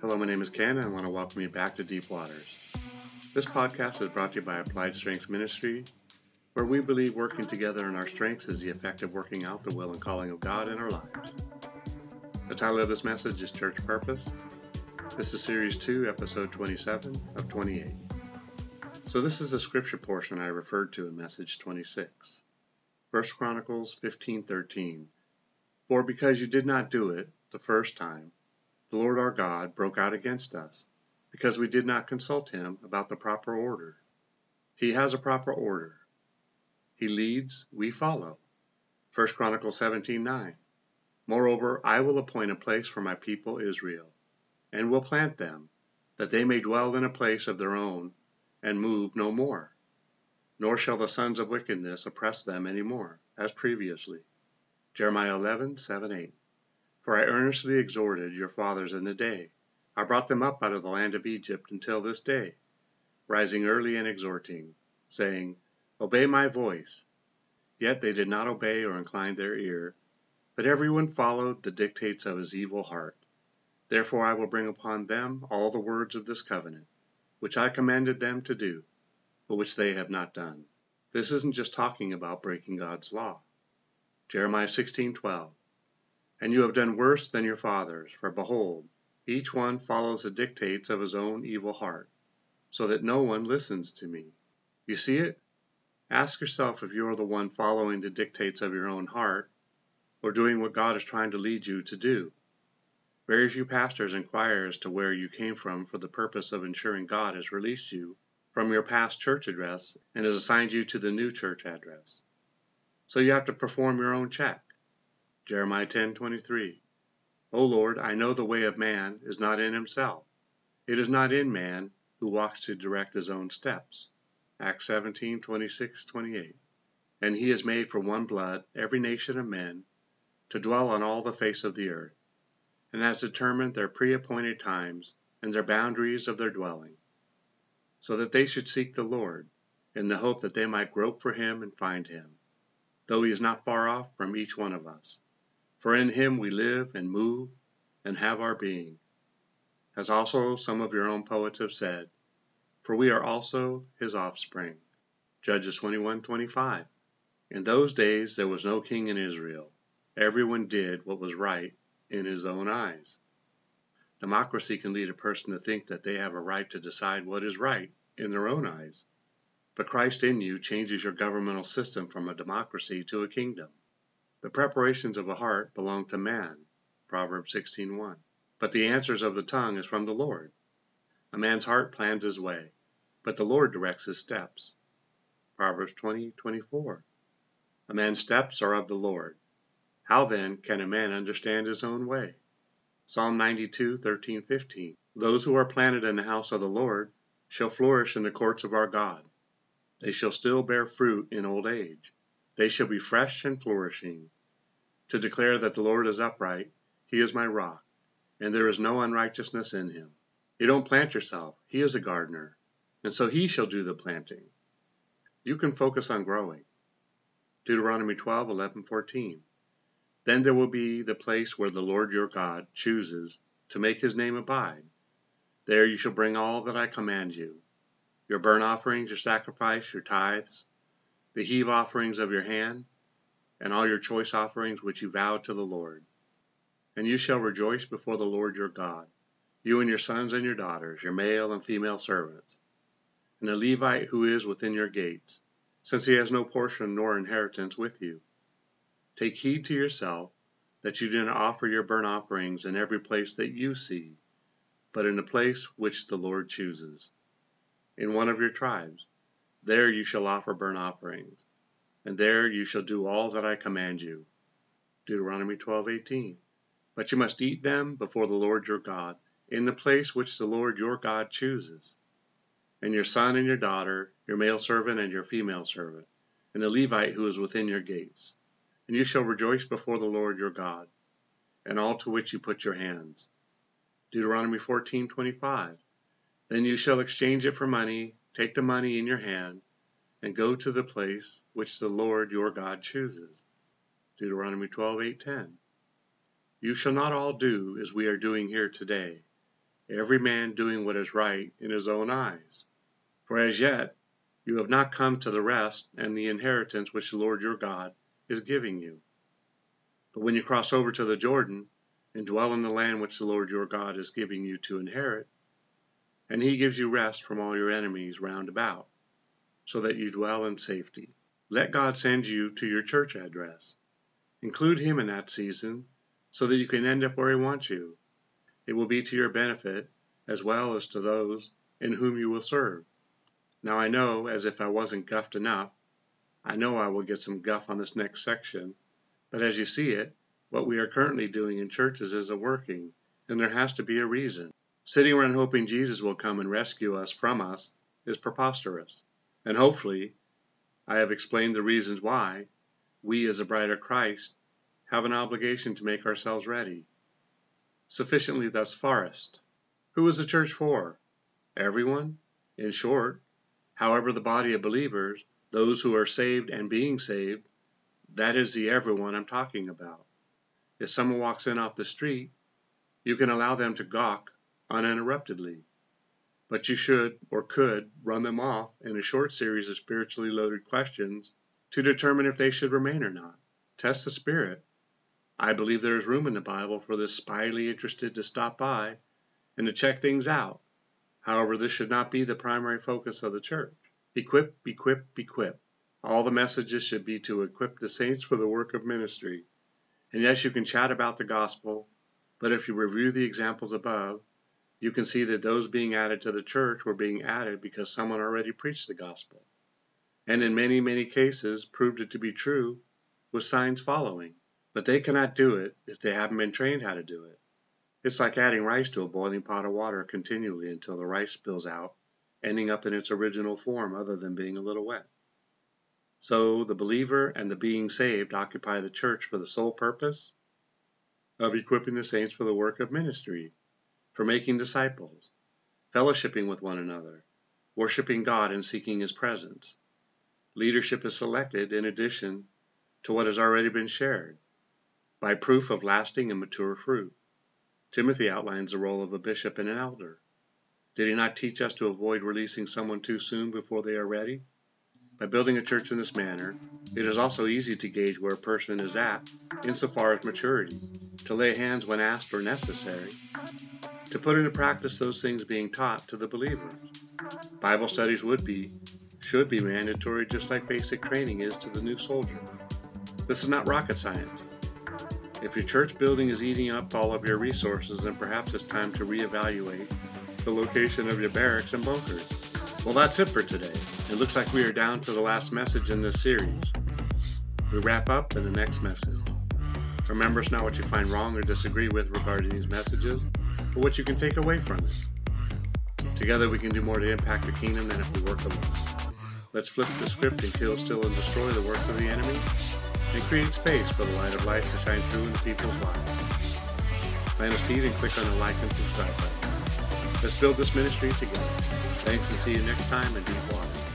Hello, my name is Ken, and I want to welcome you back to Deep Waters. This podcast is brought to you by Applied Strengths Ministry, where we believe working together in our strengths is the effective working out the will and calling of God in our lives. The title of this message is Church Purpose. This is Series 2, Episode 27 of 28. So this is the scripture portion I referred to in Message 26. 1 Chronicles 15:13. For because you did not do it the first time, the Lord our God broke out against us, because we did not consult him about the proper order. He has a proper order. He leads, we follow. 1 Chronicles 17:9. Moreover, I will appoint a place for my people Israel, and will plant them, that they may dwell in a place of their own, and move no more. Nor shall the sons of wickedness oppress them any more, as previously. Jeremiah 11:7, 8. For I earnestly exhorted your fathers in the day. I brought them up out of the land of Egypt until this day, rising early and exhorting, saying, Obey my voice. Yet they did not obey or incline their ear, but every one followed the dictates of his evil heart. Therefore I will bring upon them all the words of this covenant, which I commanded them to do, but which they have not done. This isn't just talking about breaking God's law. Jeremiah 16:12 and you have done worse than your fathers, for behold, each one follows the dictates of his own evil heart, so that no one listens to me. You see it? Ask yourself if you are the one following the dictates of your own heart, or doing what God is trying to lead you to do. Very few pastors inquire as to where you came from for the purpose of ensuring God has released you from your past church address and has assigned you to the new church address. So you have to perform your own check. Jeremiah 10:23. O Lord, I know the way of man is not in himself. It is not in man who walks to direct his own steps. Acts 17:26, 28. And he has made for one blood every nation of men to dwell on all the face of the earth, and has determined their pre-appointed times and their boundaries of their dwelling, so that they should seek the Lord, in the hope that they might grope for him and find him, though he is not far off from each one of us for in him we live and move and have our being. As also some of your own poets have said, for we are also his offspring. Judges 21:25. In those days there was no king in Israel. Everyone did what was right in his own eyes. Democracy can lead a person to think that they have a right to decide what is right in their own eyes. But Christ in you changes your governmental system from a democracy to a kingdom. The preparations of the heart belong to man. Proverbs 16:1. But the answers of the tongue is from the Lord. A man's heart plans his way, but the Lord directs his steps. Proverbs 20:24. A man's steps are of the Lord. How then can a man understand his own way? Psalm 92:13, 15. Those who are planted in the house of the Lord shall flourish in the courts of our God. They shall still bear fruit in old age. They shall be fresh and flourishing, to declare that the Lord is upright, He is my rock, and there is no unrighteousness in Him. You don't plant yourself, He is a gardener, and so He shall do the planting. You can focus on growing. Deuteronomy 12, 11, 14. Then there will be the place where the Lord your God chooses to make his name abide. There you shall bring all that I command you your burnt offerings, your sacrifice, your tithes, the heave offerings of your hand, and all your choice offerings which you vow to the Lord. And you shall rejoice before the Lord your God, you and your sons and your daughters, your male and female servants, and the Levite who is within your gates, since he has no portion nor inheritance with you. Take heed to yourself that you do not offer your burnt offerings in every place that you see, but in the place which the Lord chooses, in one of your tribes there you shall offer burnt offerings, and there you shall do all that I command you. Deuteronomy 12:18. But you must eat them before the Lord your God, in the place which the Lord your God chooses. And your son and your daughter, your male servant and your female servant, and the Levite who is within your gates. And you shall rejoice before the Lord your God, and all to which you put your hands. Deuteronomy 14:25. Then you shall exchange it for money Take the money in your hand and go to the place which the Lord your God chooses. Deuteronomy 12:8-10. You shall not all do as we are doing here today, every man doing what is right in his own eyes. For as yet you have not come to the rest and the inheritance which the Lord your God is giving you. But when you cross over to the Jordan, and dwell in the land which the Lord your God is giving you to inherit, and he gives you rest from all your enemies round about, so that you dwell in safety. Let God send you to your church address. Include him in that season so that you can end up where he wants you. It will be to your benefit as well as to those in whom you will serve. Now I know, as if I wasn't guffed enough, I know I will get some guff on this next section, but as you see it, what we are currently doing in churches isn't working, and there has to be a reason. Sitting around hoping Jesus will come and rescue us from us is preposterous. And hopefully, I have explained the reasons why we, as a bride of Christ, have an obligation to make ourselves ready. Sufficiently thus farest. Who is the church for? Everyone? In short, however, the body of believers, those who are saved and being saved, that is the everyone I'm talking about. If someone walks in off the street, you can allow them to gawk uninterruptedly. But you should, or could, run them off in a short series of spiritually loaded questions to determine if they should remain or not. Test the spirit. I believe there is room in the Bible for the spyly interested to stop by and to check things out. However, this should not be the primary focus of the church. Equip, equip, equip. All the messages should be to equip the saints for the work of ministry. And yes, you can chat about the gospel, but if you review the examples above, you can see that those being added to the church were being added because someone already preached the gospel, and in many, many cases proved it to be true with signs following. But they cannot do it if they haven't been trained how to do it. It's like adding rice to a boiling pot of water continually until the rice spills out, ending up in its original form other than being a little wet. So the believer and the being saved occupy the church for the sole purpose of equipping the saints for the work of ministry, for making disciples, fellowshipping with one another, worshiping God and seeking His presence. Leadership is selected in addition to what has already been shared by proof of lasting and mature fruit. Timothy outlines the role of a bishop and an elder. Did he not teach us to avoid releasing someone too soon before they are ready? By building a church in this manner, it is also easy to gauge where a person is at insofar as maturity, to lay hands when asked or necessary, to put into practice those things being taught to the believers. Bible studies would be, should be mandatory just like basic training is to the new soldier. This is not rocket science. If your church building is eating up all of your resources, then perhaps it's time to reevaluate the location of your barracks and bunkers. Well, that's it for today. It looks like we are down to the last message in this series. We wrap up in the next message. Remember, it's not what you find wrong or disagree with regarding these messages, what you can take away from it. Together, we can do more to impact the kingdom than if we work alone. Let's flip the script and kill, steal, and destroy the works of the enemy, and create space for the light of light to shine through in people's lives. Plant a seed and click on the like and subscribe button. Let's build this ministry together. Thanks and see you next time in Deep Water.